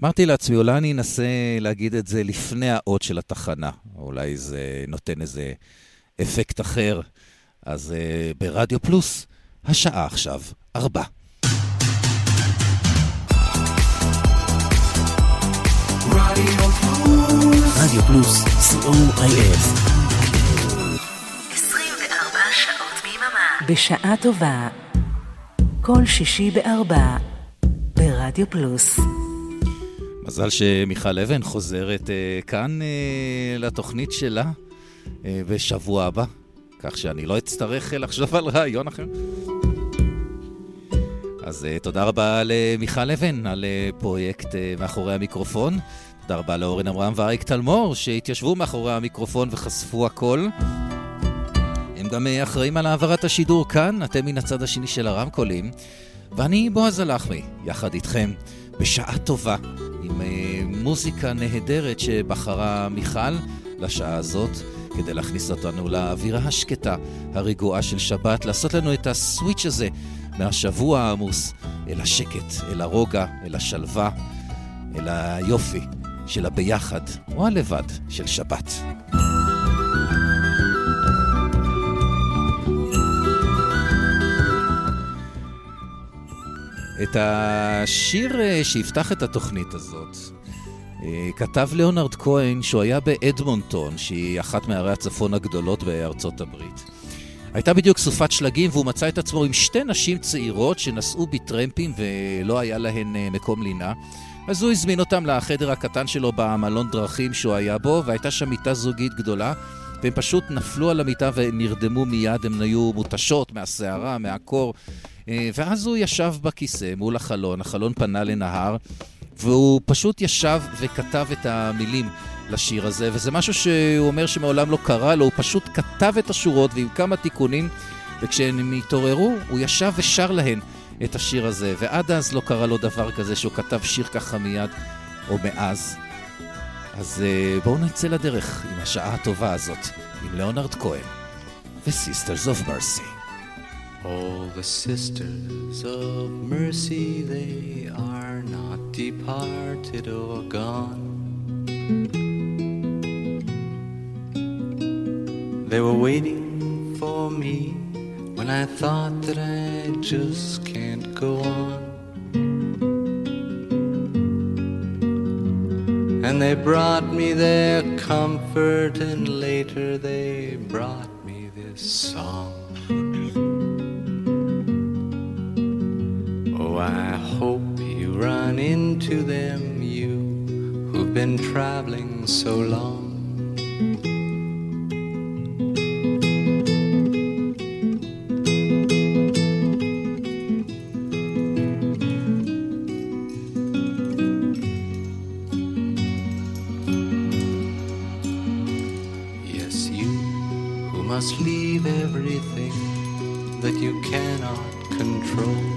אמרתי לעצמי, אולי אני אנסה להגיד את זה לפני האות של התחנה. אולי זה נותן איזה אפקט אחר. אז uh, ברדיו פלוס, השעה עכשיו, ארבע. רדיו פלוס, co.il. 24 שעות ביממה. בשעה טובה. כל שישי בארבע. ברדיו פלוס. מזל שמיכל אבן חוזרת uh, כאן uh, לתוכנית שלה uh, בשבוע הבא, כך שאני לא אצטרך uh, לחשוב על רעיון אחר. אז uh, תודה רבה למיכל אבן על uh, פרויקט uh, מאחורי המיקרופון. תודה רבה לאורן אברהם ואריק תלמור, שהתיישבו מאחורי המיקרופון וחשפו הכל. הם גם uh, אחראים על העברת השידור כאן, אתם מן הצד השני של הרמקולים. ואני בועז הלחמי, יחד איתכם, בשעה טובה, עם אה, מוזיקה נהדרת שבחרה מיכל לשעה הזאת, כדי להכניס אותנו לאווירה השקטה, הרגועה של שבת, לעשות לנו את הסוויץ' הזה מהשבוע העמוס אל השקט, אל הרוגע, אל השלווה, אל היופי של הביחד, או הלבד של שבת. את השיר אה, שיפתח את התוכנית הזאת אה, כתב ליאונרד כהן שהוא היה באדמונטון, שהיא אחת מערי הצפון הגדולות בארצות הברית. הייתה בדיוק סופת שלגים והוא מצא את עצמו עם שתי נשים צעירות שנסעו בטרמפים ולא היה להן אה, מקום לינה. אז הוא הזמין אותם לחדר הקטן שלו במלון דרכים שהוא היה בו, והייתה שם מיטה זוגית גדולה, והם פשוט נפלו על המיטה ונרדמו מיד, הם היו מותשות מהסערה, מהקור. אה, ואז הוא ישב בכיסא מול החלון, החלון פנה לנהר, והוא פשוט ישב וכתב את המילים לשיר הזה, וזה משהו שהוא אומר שמעולם לא קרה לו, הוא פשוט כתב את השורות ועם כמה תיקונים, וכשהם התעוררו, הוא ישב ושר להן את השיר הזה, ועד אז לא קרה לו דבר כזה שהוא כתב שיר ככה מיד או מאז. אז אה, בואו נצא לדרך עם השעה הטובה הזאת, עם ליאונרד כהן ו-Sisters of Mercy. All the sisters of mercy, they are not departed or gone. They were waiting for me when I thought that I just can't go on. And they brought me their comfort, and later they brought me this song. I hope you run into them, you who've been traveling so long. Yes, you who must leave everything that you cannot control.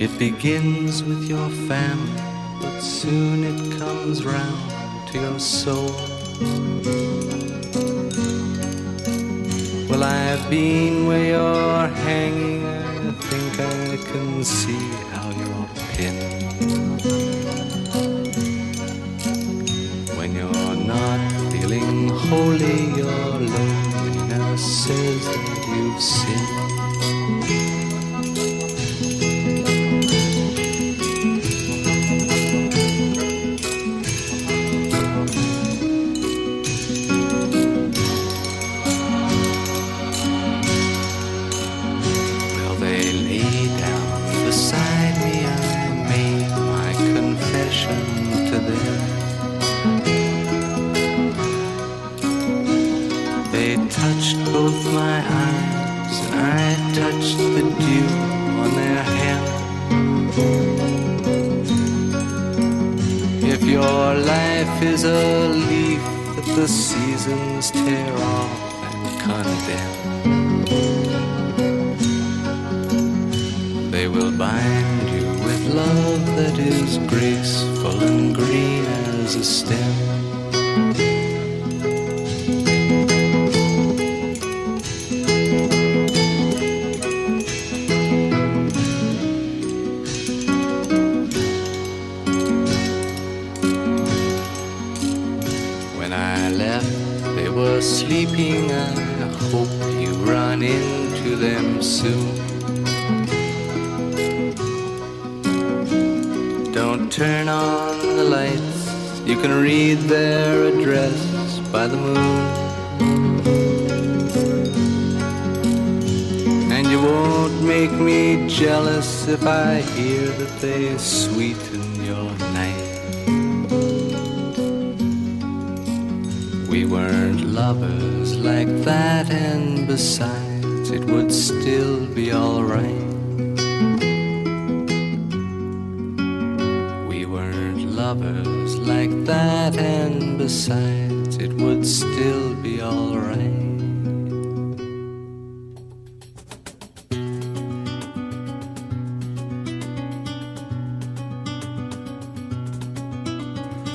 It begins with your family, but soon it comes round to your soul. Well, I've been where you're hanging, I think I can see how you're pinned. When you're not feeling holy, your loneliness says that you've sinned. Is a leaf that the seasons tear off and condemn. They will bind you with love that is graceful and green as a stem. By the moon. And you won't make me jealous if I hear that they sweeten your night. We weren't lovers like that, and besides, it would still be alright. We weren't lovers like that, and besides, it would still be alright.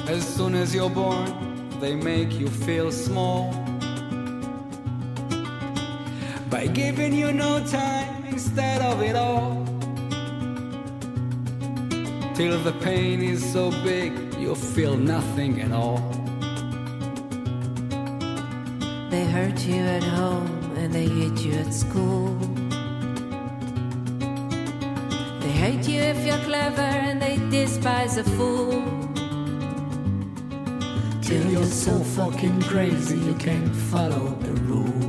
As soon as you're born, they make you feel small by giving you no time instead of it all. Till the pain is so big, you feel nothing at all. Hurt you at home and they hate you at school. They hate you if you're clever and they despise a fool. Till you're so fucking crazy you can't follow the rules.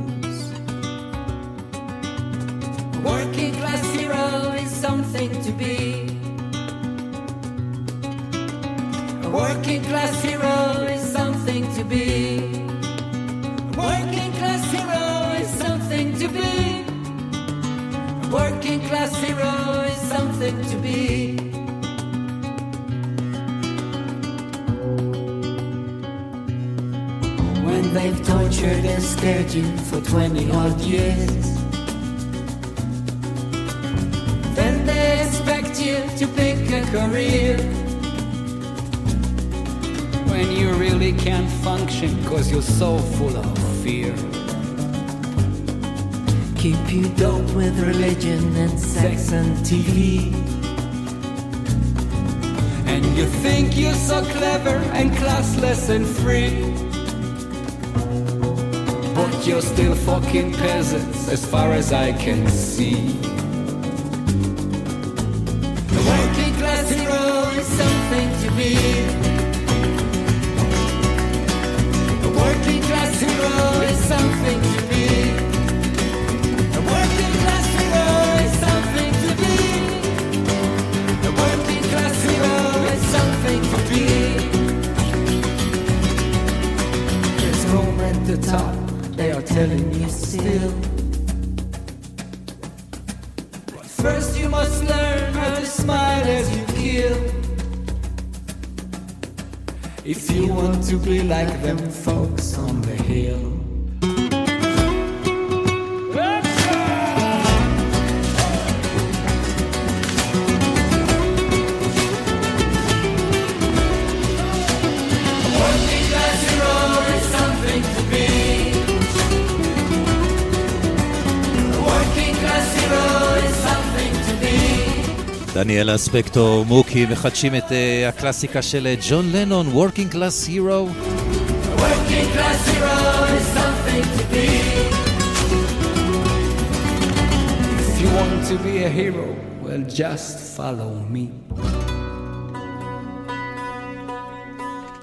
And scared you for 20 odd years. Then they expect you to pick a career. When you really can't function cause you're so full of fear. Keep you dope with religion and sex and TV. And you think you're so clever and classless and free. You're still fucking peasants as far as I can see. Telling you still. But first you must learn how to smile as you kill. If you want to be like them folks on the hill. דניאלה ספקטור, מוקי, מחדשים את uh, הקלאסיקה של uh, ג'ון לנון, Working Class Hero. Working class hero is something to be. If you want to be a hero, well, just follow me.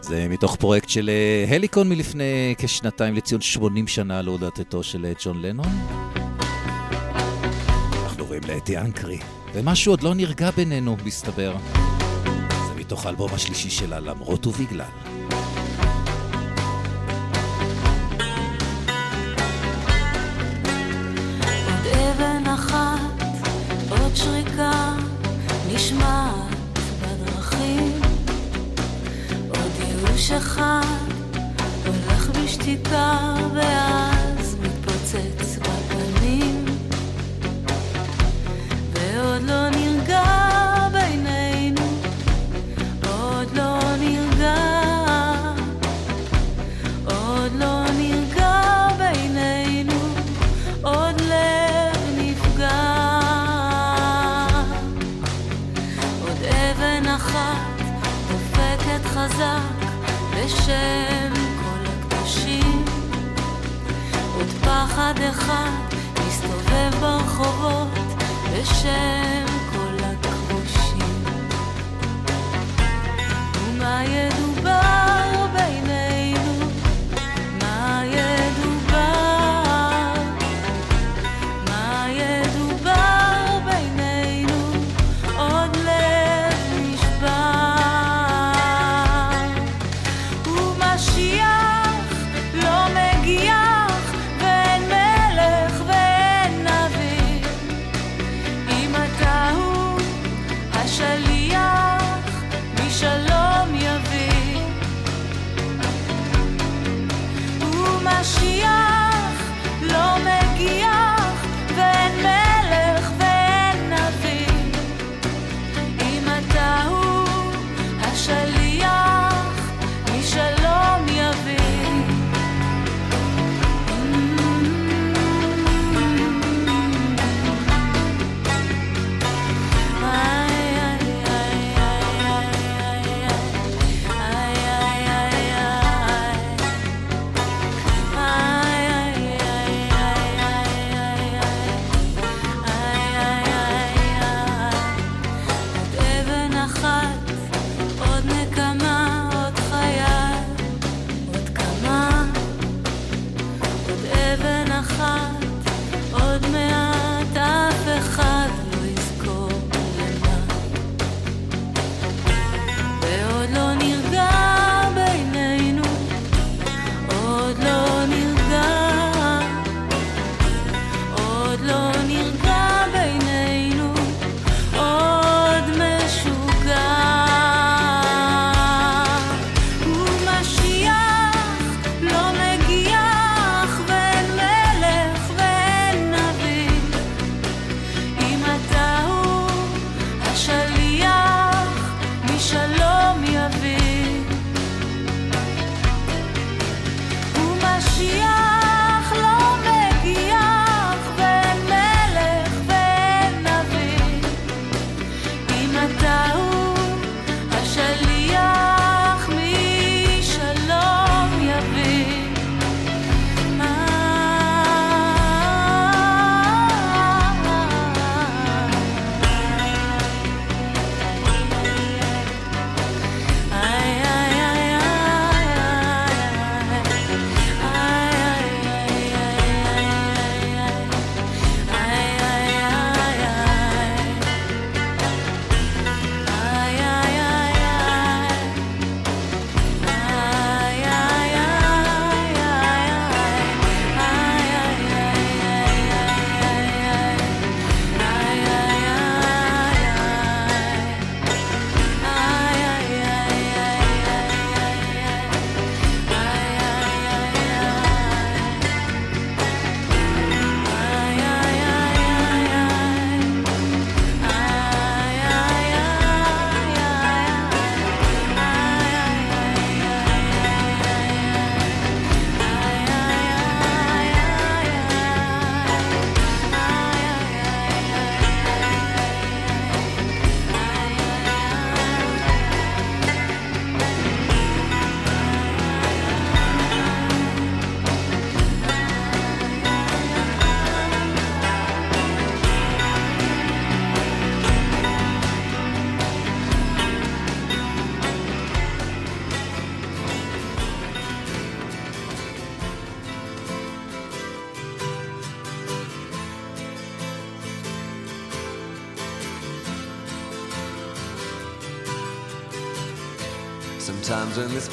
זה מתוך פרויקט של אה, הליקון מלפני כשנתיים לציון 80 שנה להולדתו של אה, ג'ון לנון. אנחנו עוברים לאתי אנקרי, ומשהו עוד לא נרגע בינינו, מסתבר. זה מתוך האלבום השלישי שלה, למרות ובגלל.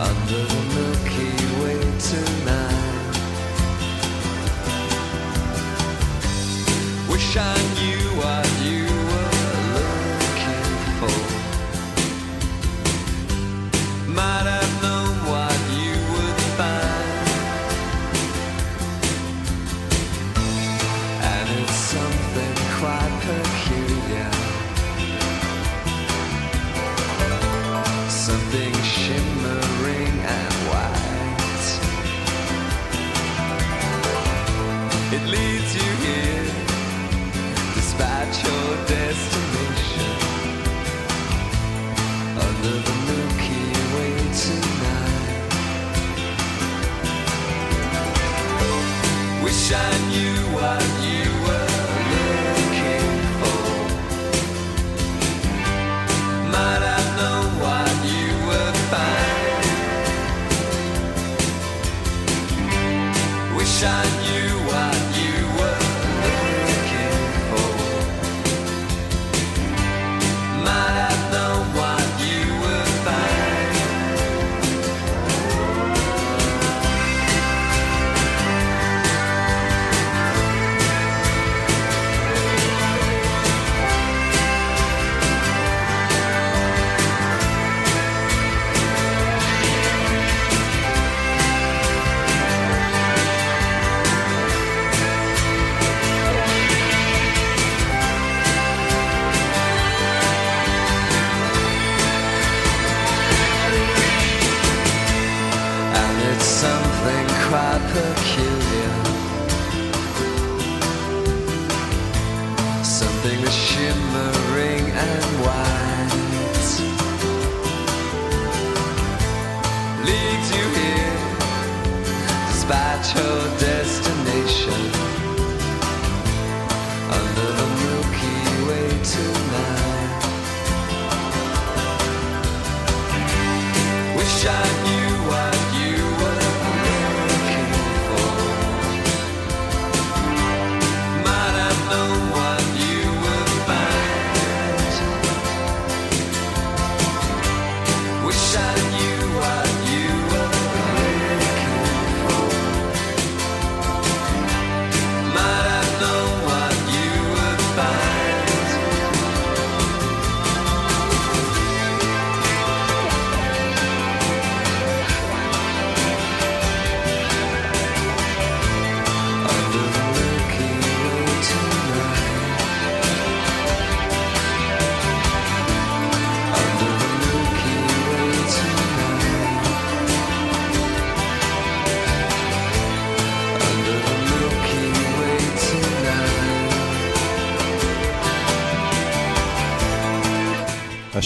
Under the Milky Way tonight. Wish I knew peculiar. Something that's shimmering and white leads you here, despite your destination. Under the Milky Way tonight. Wish I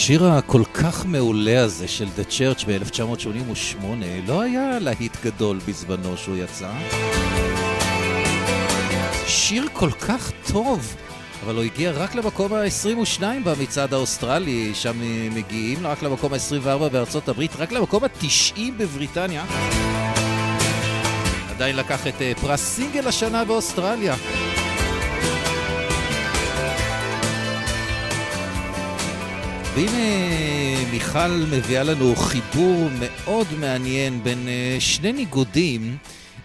השיר הכל כך מעולה הזה של The Church ב-1988 לא היה להיט גדול בזמנו שהוא יצא. שיר כל כך טוב, אבל הוא הגיע רק למקום ה-22 במצעד האוסטרלי, שם מגיעים רק למקום ה-24 בארצות הברית, רק למקום ה-90 בבריטניה. עדיין לקח את אה, פרס סינגל השנה באוסטרליה. והנה מיכל מביאה לנו חיבור מאוד מעניין בין אה, שני ניגודים.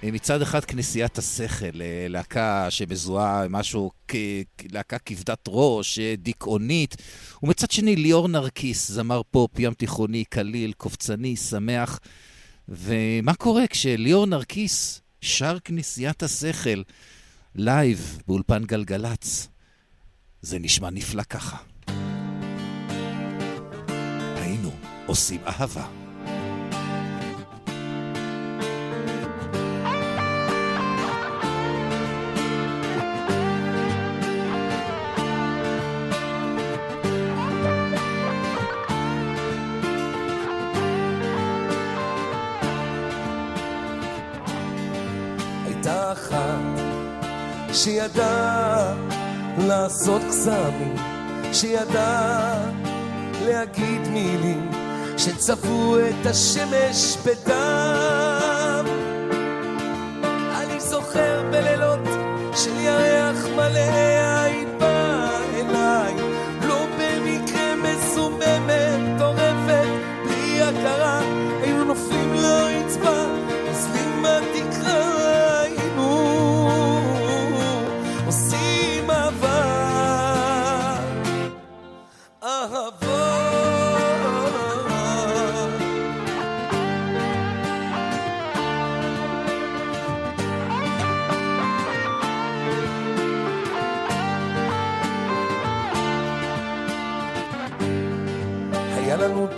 אה, מצד אחד כנסיית השכל, אה, להקה שמזוהה משהו, להקה כבדת ראש, אה, דיכאונית, ומצד שני ליאור נרקיס, זמר פופ, ים תיכוני, קליל, קופצני, שמח. ומה קורה כשליאור נרקיס שר כנסיית השכל לייב באולפן גלגלצ? זה נשמע נפלא ככה. עושים אהבה. שידעה לעשות קסמים, שידעה להגיד מילים שצבעו את השמש בדם. אני זוכר בלילות של ירח מלא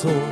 לנו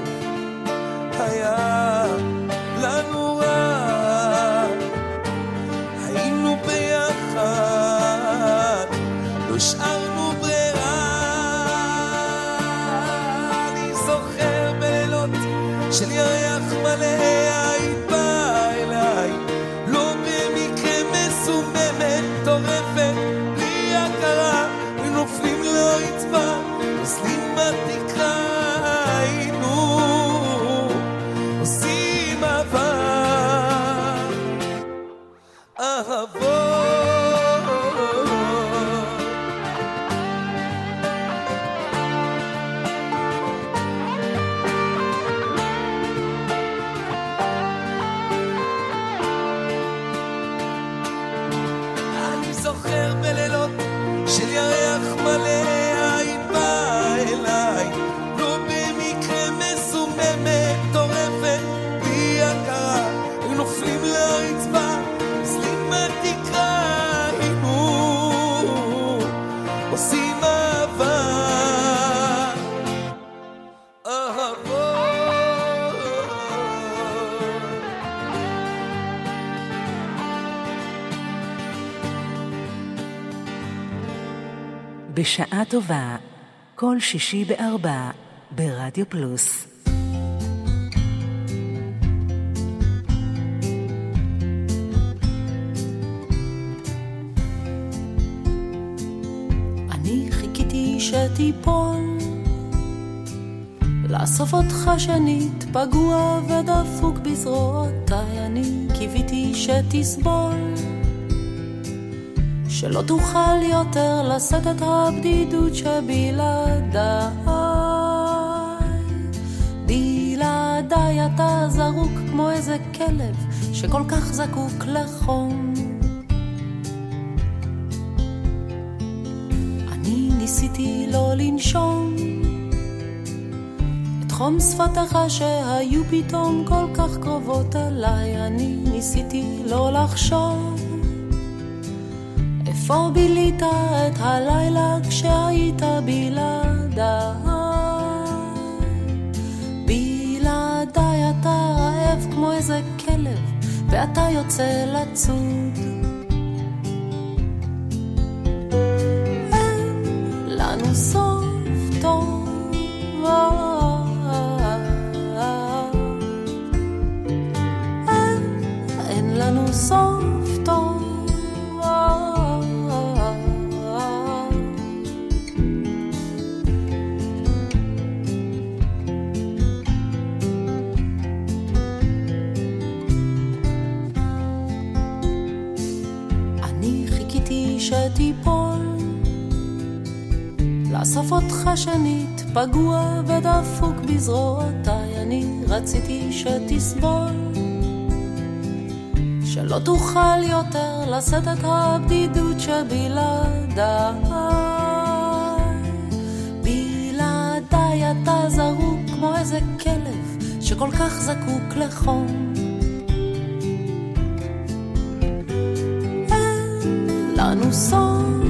טובה, כל שישי בארבע, ברדיו פלוס. שתיפול, לאסוף אותך שנית, פגוע ודפוק בזרועותיי, אני קיוויתי שתסבול, שלא תוכל יותר לשאת את הבדידות שבלעדיי. בלעדיי אתה זרוק כמו איזה כלב שכל כך זקוק לחום. אני ניסיתי לא לנשום את חום שפתיך שהיו פתאום כל כך קרובות אליי אני ניסיתי לא לחשוב איפה בילית את הלילה כשהיית בלעדיי בלעדיי אתה רעב כמו איזה כלב ואתה יוצא לצוד לנו סוף טוב. לאסוף אותך שנית, פגוע ודפוק בזרועותיי, אני רציתי שתסבול, שלא תוכל יותר לשאת את הבדידות שבלעדיי. בלעדיי אתה זרוק כמו איזה כלב שכל כך זקוק לחום. אין לנו סוף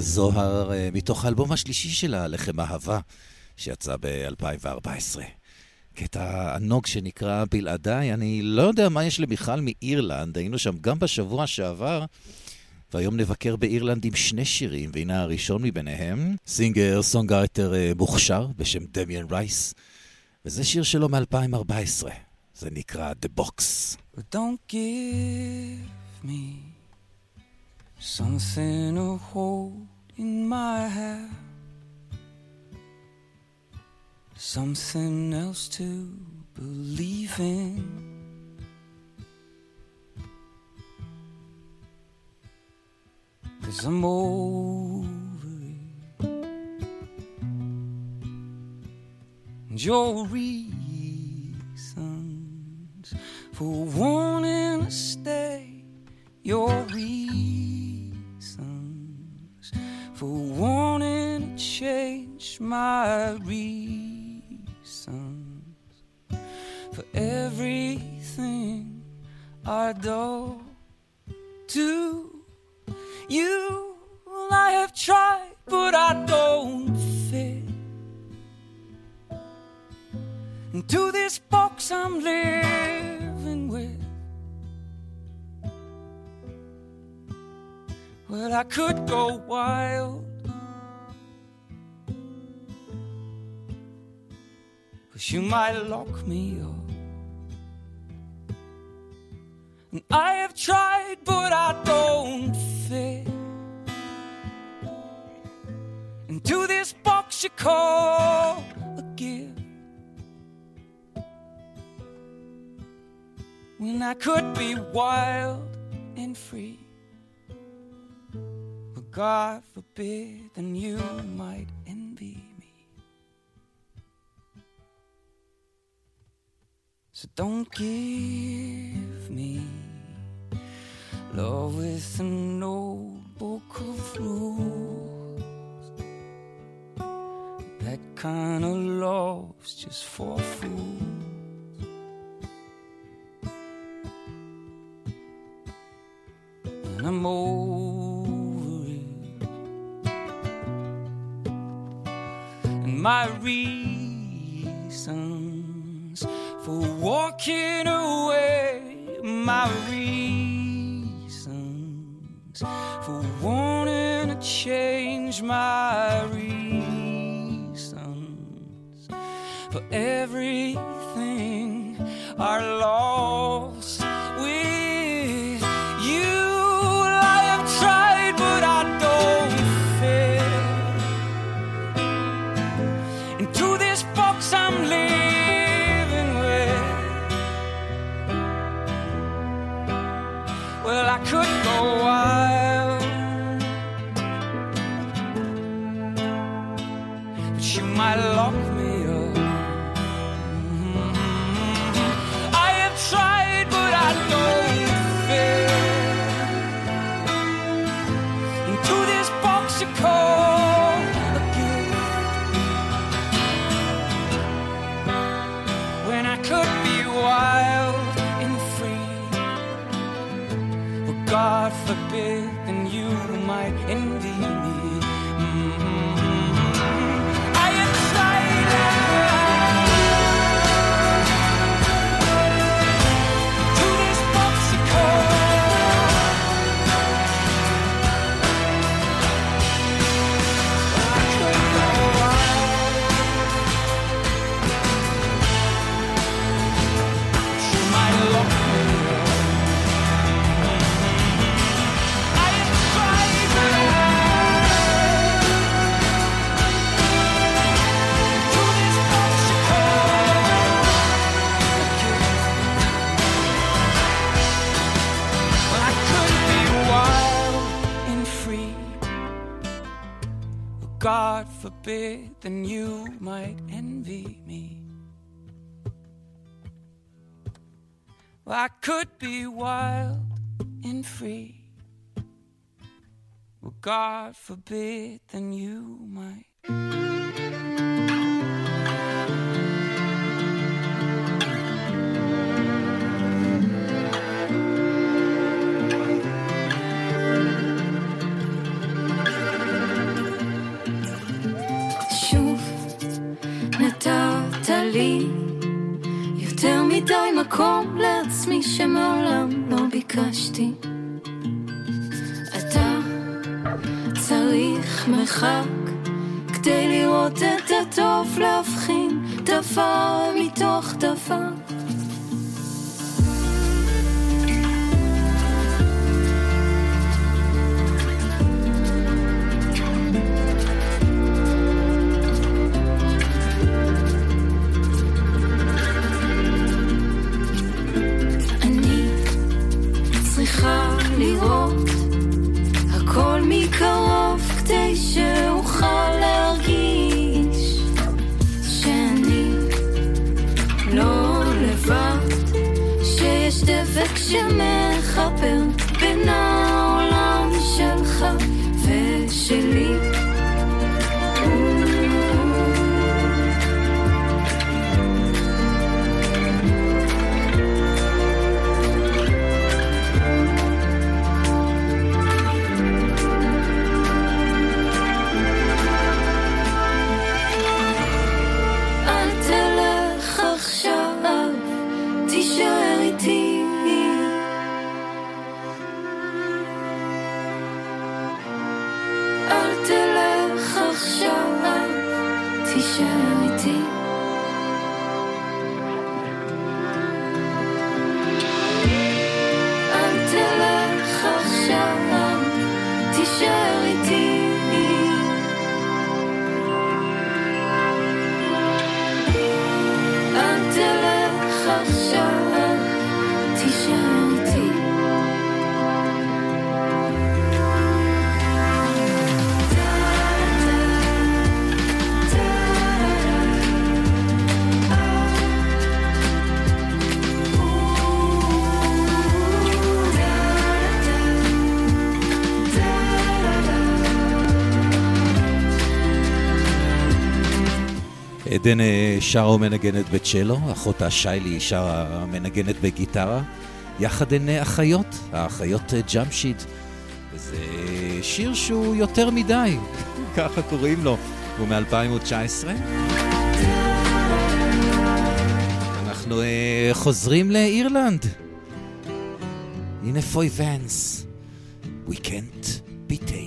זוהר, אה, מתוך האלבום השלישי שלה, לחם אהבה, שיצא ב-2014. קטע ענוג שנקרא בלעדיי, אני לא יודע מה יש למיכל מאירלנד, היינו שם גם בשבוע שעבר, והיום נבקר באירלנד עם שני שירים, והנה הראשון מביניהם, singer, songwriter אה, מוכשר בשם דמיאן רייס, וזה שיר שלו מ-2014, זה נקרא The Box. Don't give me something to hold in my hand. something else to believe in. Cause I'm over it. And your reasons for wanting to stay, your reasons for wanting to change my reasons for everything I do to you. I have tried, but I don't fit into this box I'm living Well, I could go wild. Cause you might lock me up. And I have tried, but I don't fit into this box you call a gift. When I could be wild and free. God forbid, then you might envy me. So don't give me love with a notebook of rules. That kind of love's just for fools. And I'm over my reasons for walking away, my reasons for wanting to change. My reasons for everything are lost Well, I could go wild, but you might lock Forbid, then you might envy me. I could be wild and free. Well, God forbid, then you might. נתת לי יותר מדי מקום לעצמי שמעולם לא ביקשתי. אתה צריך מרחק כדי לראות את הטוב, להבחין דבר מתוך דבר. עדן אה, שרה ומנגנת בצ'לו, אחותה שיילי שרה מנגנת בגיטרה, יחד הן אה, אחיות, האחיות אה, ג'אמשיט. זה שיר שהוא יותר מדי, ככה קוראים לו, הוא מ-2019. אנחנו אה, חוזרים לאירלנד. הנה פוי ונס, We Can't Be Tamed.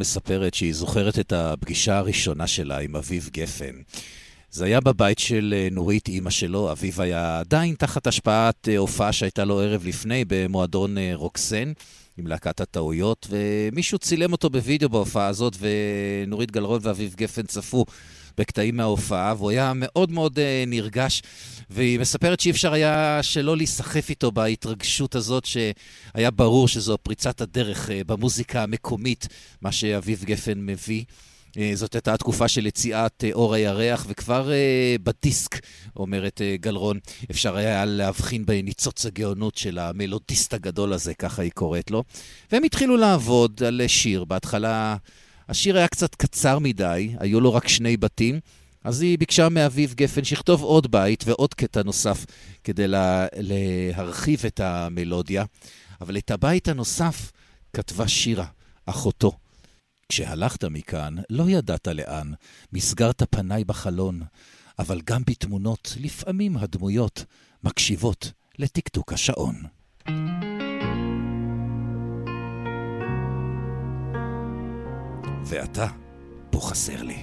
מספרת שהיא זוכרת את הפגישה הראשונה שלה עם אביב גפן. זה היה בבית של אה, נורית, אימא שלו. אביב היה עדיין תחת השפעת אה, הופעה שהייתה לו ערב לפני במועדון רוקסן. עם להקת הטעויות, ומישהו צילם אותו בווידאו בהופעה הזאת, ונורית גלרון ואביב גפן צפו בקטעים מההופעה, והוא היה מאוד מאוד uh, נרגש, והיא מספרת שאי אפשר היה שלא להיסחף איתו בהתרגשות הזאת, שהיה ברור שזו פריצת הדרך uh, במוזיקה המקומית, מה שאביב גפן מביא. Uh, זאת הייתה התקופה של יציאת אור הירח, וכבר בדיסק, אומרת גלרון, אפשר היה להבחין בניצוץ הגאונות של המלודיסט הגדול הזה, ככה היא קוראת לו. והם התחילו לעבוד על שיר, בהתחלה השיר היה קצת קצר מדי, היו לו רק שני בתים, אז היא ביקשה מאביב גפן שיכתוב עוד בית ועוד קטע נוסף כדי לה, להרחיב את המלודיה. אבל את הבית הנוסף כתבה שירה, אחותו. כשהלכת מכאן, לא ידעת לאן, מסגרת פניי בחלון, אבל גם בתמונות, לפעמים הדמויות מקשיבות לטקטוק השעון. ואתה, פה חסר לי.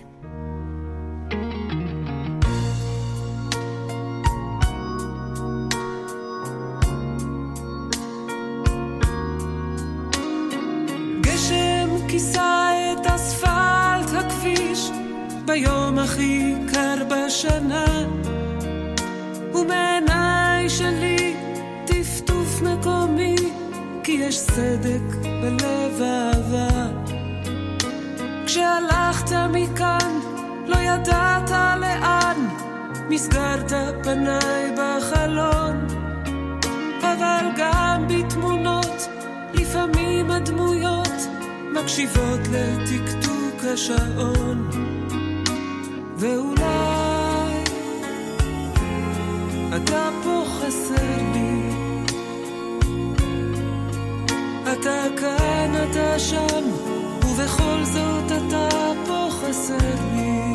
גשם כיסה את אספלט הכביש ביום הכי קר בשנה ומעיניי שלי טפטוף מקומי כי יש סדק בלב אהבה כשהלכת מכאן, לא ידעת לאן, מסגרת פניי בחלון. אבל גם בתמונות, לפעמים הדמויות מקשיבות לטקטוק השעון. ואולי אתה פה חסר לי. אתה כאן, אתה שם. ובכל זאת אתה פה חסר לי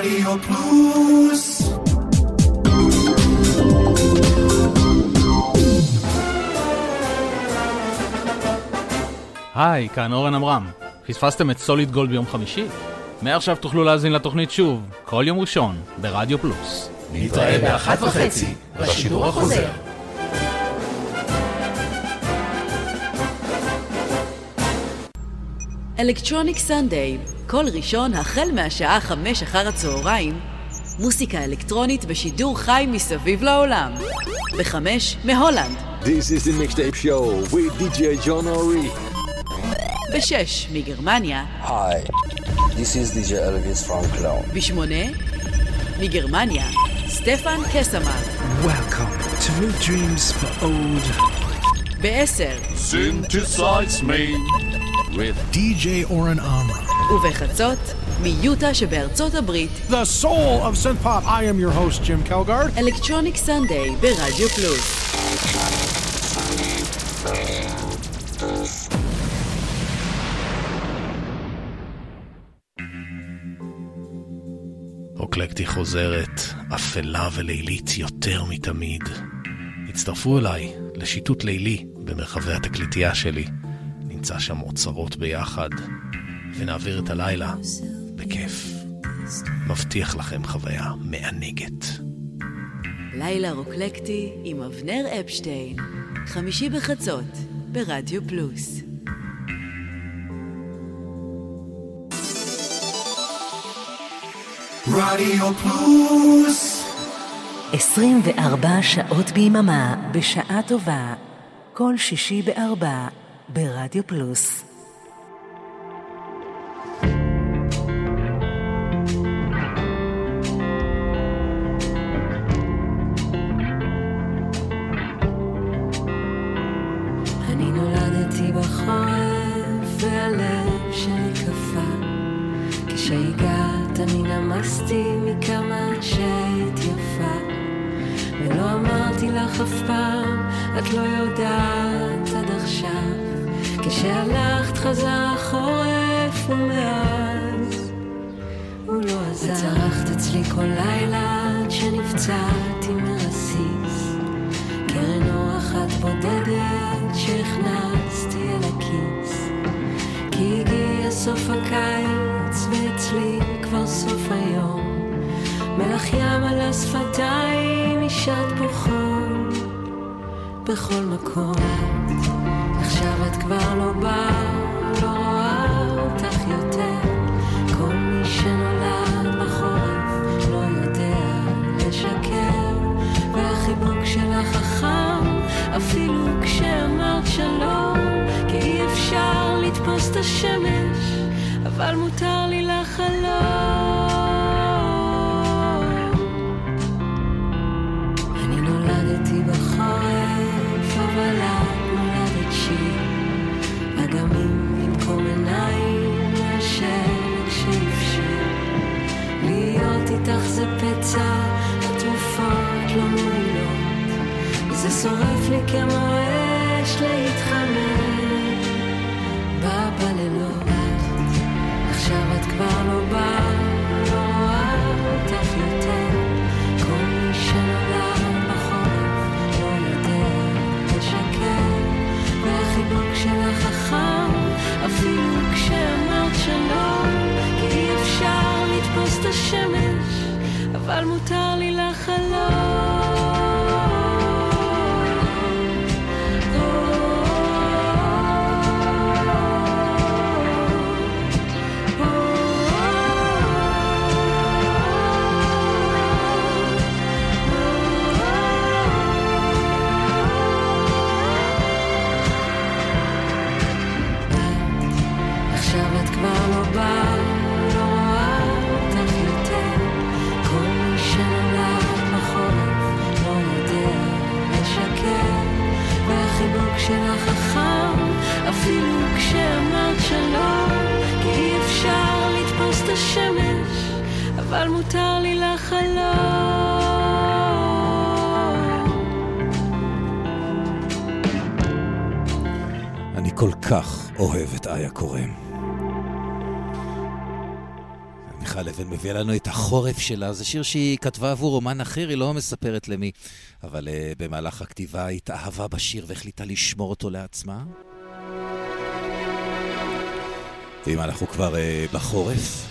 רדיו פלוס היי, כאן אורן עמרם. פספסתם את סוליד גולד ביום חמישי? מעכשיו תוכלו להאזין לתוכנית שוב, כל יום ראשון, ברדיו פלוס. נתראה באחת וחצי, בשידור החוזר. אלקטרוניק סנדיי, כל ראשון החל מהשעה חמש אחר הצהריים, מוסיקה אלקטרונית בשידור חי מסביב לעולם. בחמש, מהולנד. This is the mixtape show with DJ John Ori. בשש, מגרמניה. Hi, this is DJ Elvis from Cologne. בשמונה, מגרמניה, סטפן קסמן. Welcome to New Dreams for Old. בעשר, Synthesize me with DJ Oren Amram. ובחצות, מיוטה שבארצות הברית. The soul of synth pop. I am your host, Jim Kelgard. אלקטרוניק סנדיי ברדיו פלוס. אוקלקטי חוזרת, אפלה ולילית יותר מתמיד. הצטרפו אליי לשיטוט לילי במרחבי התקליטייה שלי. נמצא שם אוצרות ביחד, ונעביר את הלילה בכיף. מבטיח לכם חוויה מענגת. לילה רוקלקטי עם אבנר אפשטיין, חמישי בחצות, ברדיו פלוס. רדיו פלוס 24 שעות ביממה, בשעה טובה, כל שישי בארבע, ברדיו פלוס. cold. איתך זה פצע התרופות לא מועילות. זה שורף לי כמו אש להתחמם בא בלילות עכשיו את כבר לא באה לא רואה אותך יותר. כל מי שנולד בחורף לא יודע לשקר. והחיבוק שלך חכם אפילו כשאמרת שלום אבל מותר לי לחלום אפילו כשאמרת שלום. כי אי אפשר לתפוס את השמש, אבל מותר לי לחלום. אני כל כך אוהב את איה. אני מיכל לוין מביאה לנו את החורף שלה. זה שיר שהיא כתבה עבור אומן אחר, היא לא מספרת למי, אבל uh, במהלך הכתיבה התאהבה בשיר והחליטה לשמור אותו לעצמה. ואם אנחנו כבר uh, בחורף,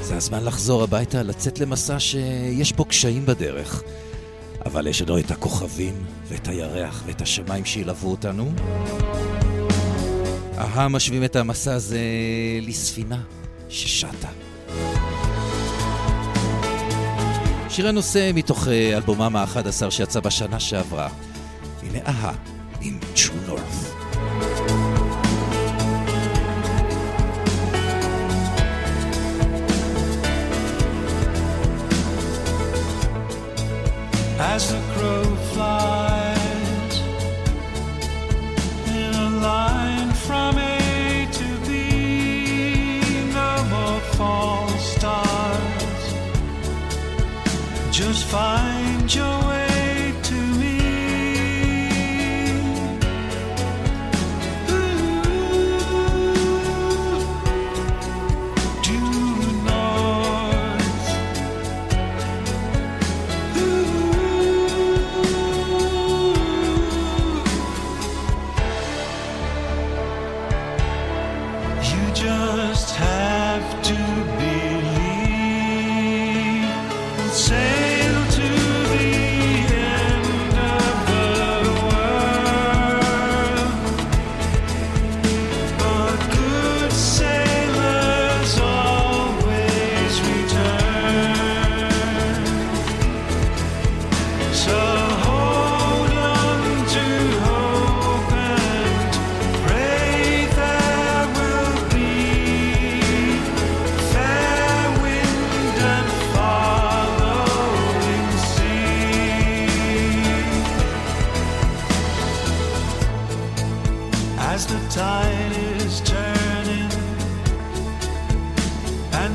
זה הזמן לחזור הביתה, לצאת למסע שיש בו קשיים בדרך. אבל יש לנו את הכוכבים, ואת הירח, ואת השמיים שילוו אותנו. אהה, משווים את המסע הזה לספינה ששטה. שיר הנושא מתוך אה, אלבומם ה-11 שיצא בשנה שעברה. הנה אהה, עם True North. As the crow flies in a line from A to B. No more false stars. Just find your way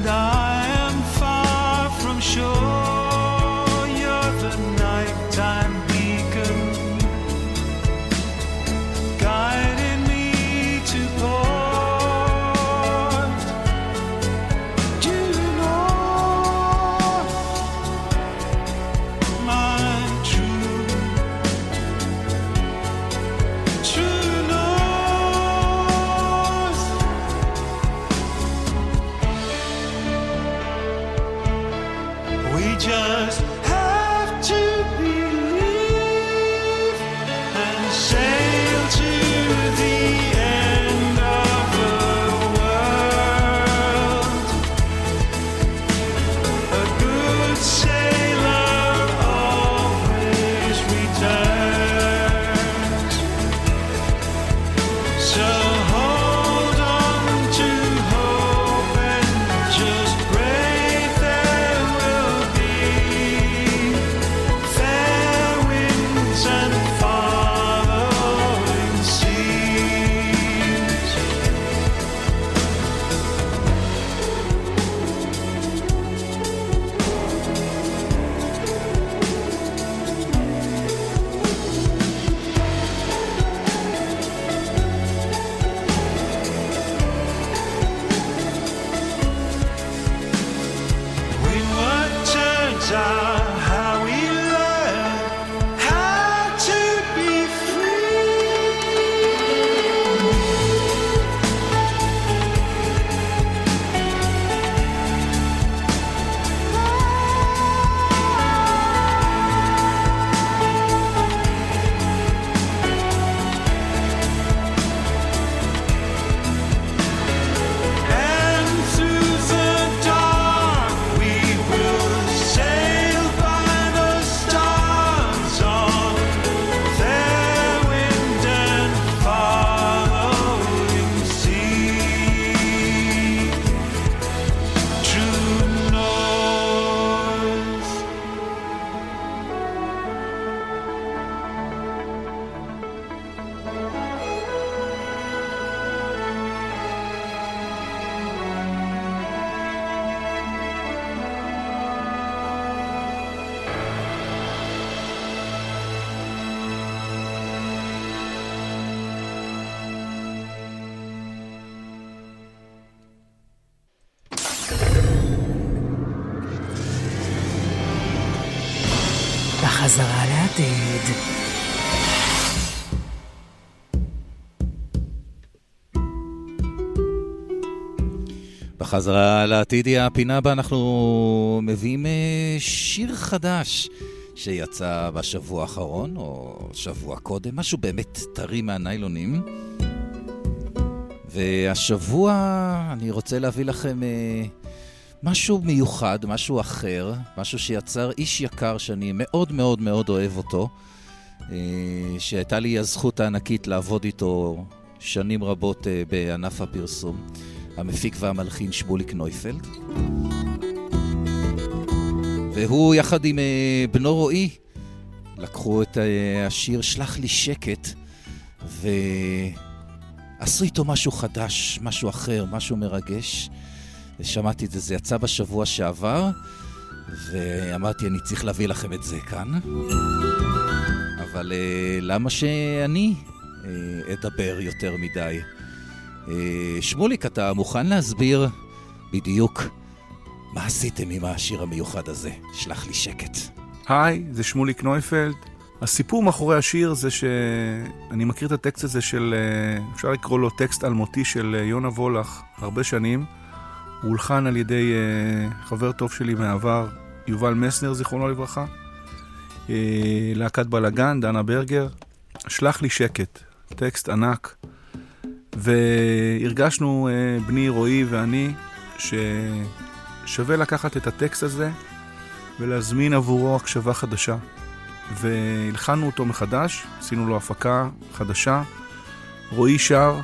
God. בחזרה לעתיד היא הפינה בה אנחנו מביאים אה, שיר חדש שיצא בשבוע האחרון, או שבוע קודם, משהו באמת טרי מהניילונים. והשבוע אני רוצה להביא לכם אה, משהו מיוחד, משהו אחר, משהו שיצר איש יקר שאני מאוד מאוד מאוד אוהב אותו, אה, שהייתה לי הזכות הענקית לעבוד איתו שנים רבות בענף הפרסום. המפיק והמלחין שמוליק נויפלד. והוא יחד עם אה, בנו רועי לקחו את אה, השיר "שלח לי שקט" ועשו איתו משהו חדש, משהו אחר, משהו מרגש. ושמעתי את זה, זה יצא בשבוע שעבר, ואמרתי, אני צריך להביא לכם את זה כאן. אבל אה, למה שאני אדבר יותר מדי? שמוליק, אתה מוכן להסביר בדיוק מה עשיתם עם השיר המיוחד הזה? שלח לי שקט. היי, זה שמוליק נויפלד. הסיפור מאחורי השיר זה שאני מכיר את הטקסט הזה של, אפשר לקרוא לו טקסט אלמותי של יונה וולך הרבה שנים. הוא הולחן על ידי חבר טוב שלי מהעבר, יובל מסנר, זיכרונו לברכה. להקת בלאגן, דנה ברגר. שלח לי שקט, טקסט ענק. והרגשנו, בני רועי ואני, ששווה לקחת את הטקסט הזה ולהזמין עבורו הקשבה חדשה. והלחנו אותו מחדש, עשינו לו הפקה חדשה. רועי שר,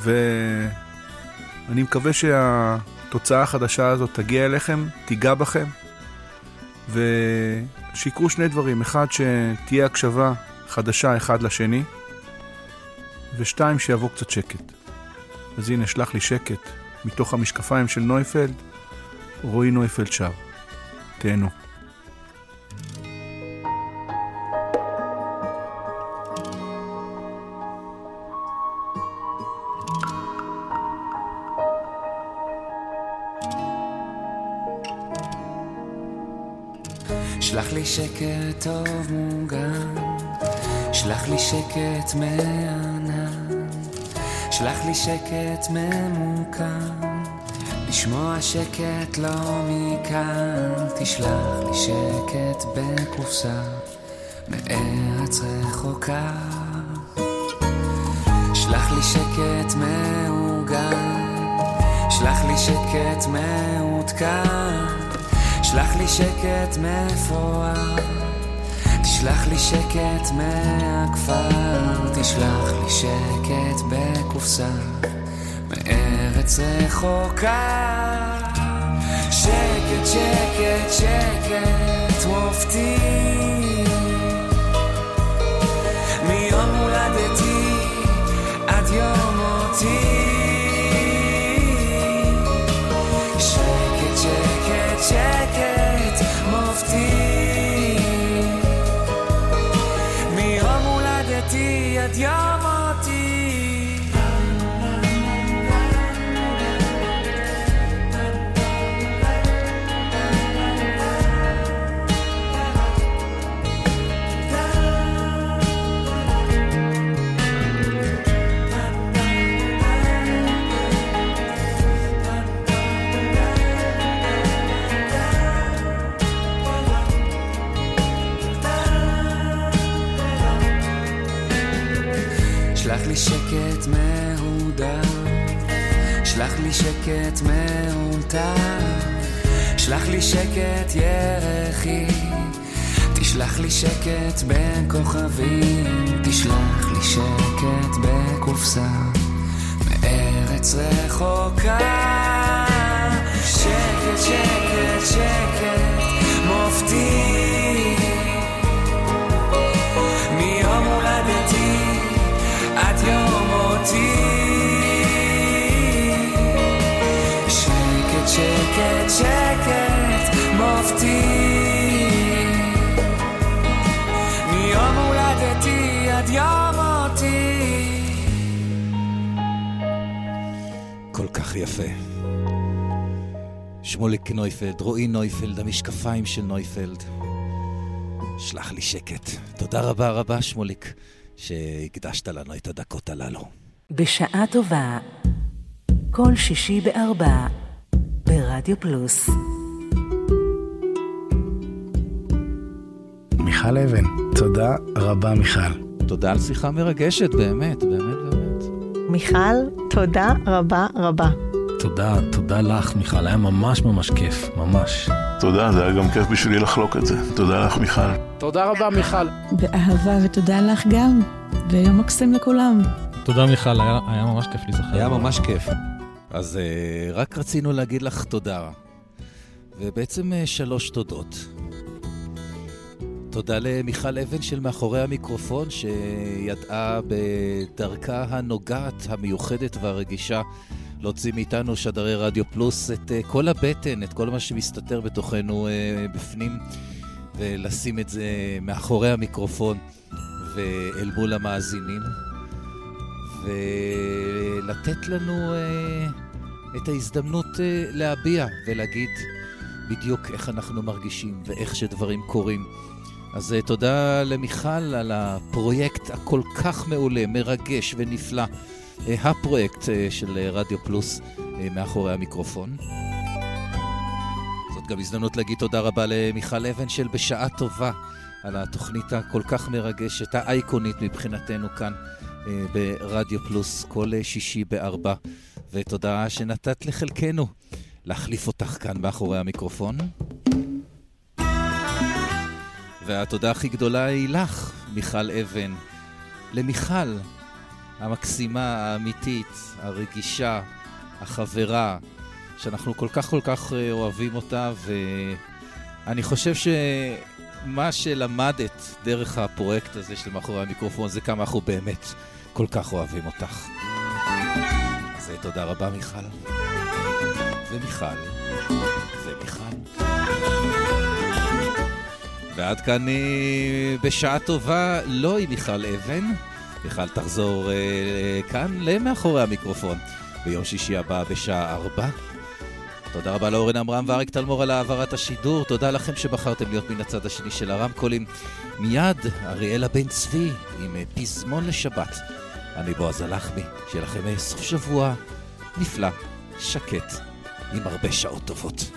ואני מקווה שהתוצאה החדשה הזאת תגיע אליכם, תיגע בכם, ושיקרו שני דברים. אחד, שתהיה הקשבה חדשה אחד לשני, ושתיים, שיבוא קצת שקט. אז הנה, שלח לי שקט מתוך המשקפיים של נויפלד, רועי נויפלד שר. תהנו. שלח לי שקט טוב מוגן, שלח לי שקט מענן, שלח לי שקט ממוקם, לשמוע שקט לא מכאן, תשלח לי שקט בקופסה, מארץ רחוקה. שלח לי שקט מעוגן, שלח לי שקט מעודכן. שלח לי שקט מפואר, תשלח לי שקט מהכפר, תשלח לי שקט בקופסה, מארץ רחוקה. שקט, שקט, שקט מופתי, מיום הולדתי עד יום מותי. שקט, שקט, שקט מופתי לי שקט מאולתר, שלח לי שקט ירחי, תשלח לי שקט בין כוכבים, תשלח לי שקט בקופסה, מארץ רחוקה. שקט, שקט, שקט, מופתי, מיום הולדתי עד יום מותי. שקט, שקט, מופתי. מיום הולדתי עד יום מותי. כל כך יפה. שמוליק נויפלד, רועי נויפלד, המשקפיים של נויפלד. שלח לי שקט. תודה רבה רבה, שמוליק, שהקדשת לנו את הדקות הללו. בשעה טובה, כל שישי בארבע, ברדיו פלוס. מיכל אבן, תודה רבה מיכל. תודה על שיחה מרגשת, באמת, באמת, באמת. מיכל, תודה רבה רבה. תודה, תודה לך מיכל, היה ממש ממש כיף, ממש. תודה, זה היה גם כיף בשבילי לחלוק את זה. תודה לך מיכל. תודה רבה מיכל. באהבה ותודה לך גם, ויום מקסים לכולם. תודה מיכל, היה, היה ממש כיף להיזכר. היה ממש כיף. אז uh, רק רצינו להגיד לך תודה, ובעצם uh, שלוש תודות. תודה למיכל אבן של מאחורי המיקרופון, שידעה בדרכה הנוגעת, המיוחדת והרגישה להוציא מאיתנו שדרי רדיו פלוס את uh, כל הבטן, את כל מה שמסתתר בתוכנו בפנים, ולשים את זה מאחורי המיקרופון ואל מול המאזינים, ולתת לנו uh, את ההזדמנות uh, להביע ולהגיד בדיוק איך אנחנו מרגישים ואיך שדברים קורים. אז uh, תודה למיכל על הפרויקט הכל כך מעולה, מרגש ונפלא. אה, הפרויקט אה, של אה, רדיו פלוס מאחורי המיקרופון. זאת גם הזדמנות להגיד תודה רבה למיכל אבן של בשעה טובה על התוכנית הכל כך מרגשת, האייקונית מבחינתנו כאן ברדיו פלוס כל שישי בארבע. ותודה שנתת לחלקנו להחליף אותך כאן מאחורי המיקרופון. והתודה הכי גדולה היא לך, מיכל אבן. למיכל, המקסימה, האמיתית, הרגישה, החברה, שאנחנו כל כך כל כך אה, אוהבים אותה, ואני חושב שמה שלמדת דרך הפרויקט הזה של מאחורי המיקרופון זה כמה אנחנו באמת כל כך אוהבים אותך. אז אה, תודה רבה מיכל. ומיכל. ומיכל. ועד כאן אה, בשעה טובה, לא עם מיכל אבן. מיכל תחזור אה, כאן למאחורי המיקרופון ביום שישי הבא בשעה ארבע. תודה רבה לאורן עמרם ואריק תלמור על העברת השידור. תודה לכם שבחרתם להיות מן הצד השני של הרמקולים. מיד אריאלה בן צבי עם פזמון לשבת. אני בועז הלחמי, שיהיה לכם סוף שבוע נפלא, שקט, עם הרבה שעות טובות.